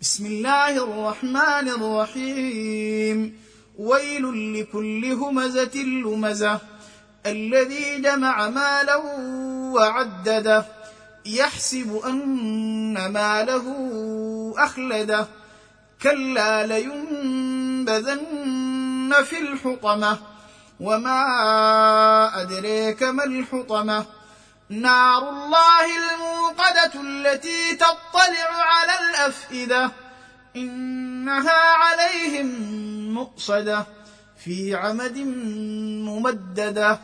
بسم الله الرحمن الرحيم. ويل لكل همزة لمزة. الذي جمع مالا وعدده. يحسب أن ماله أخلده. كلا لينبذن في الحطمة. وما أدريك ما الحطمة. نار الله الموقدة التي تطلع الأفئدة إنها عليهم مؤصده في عمد ممددة.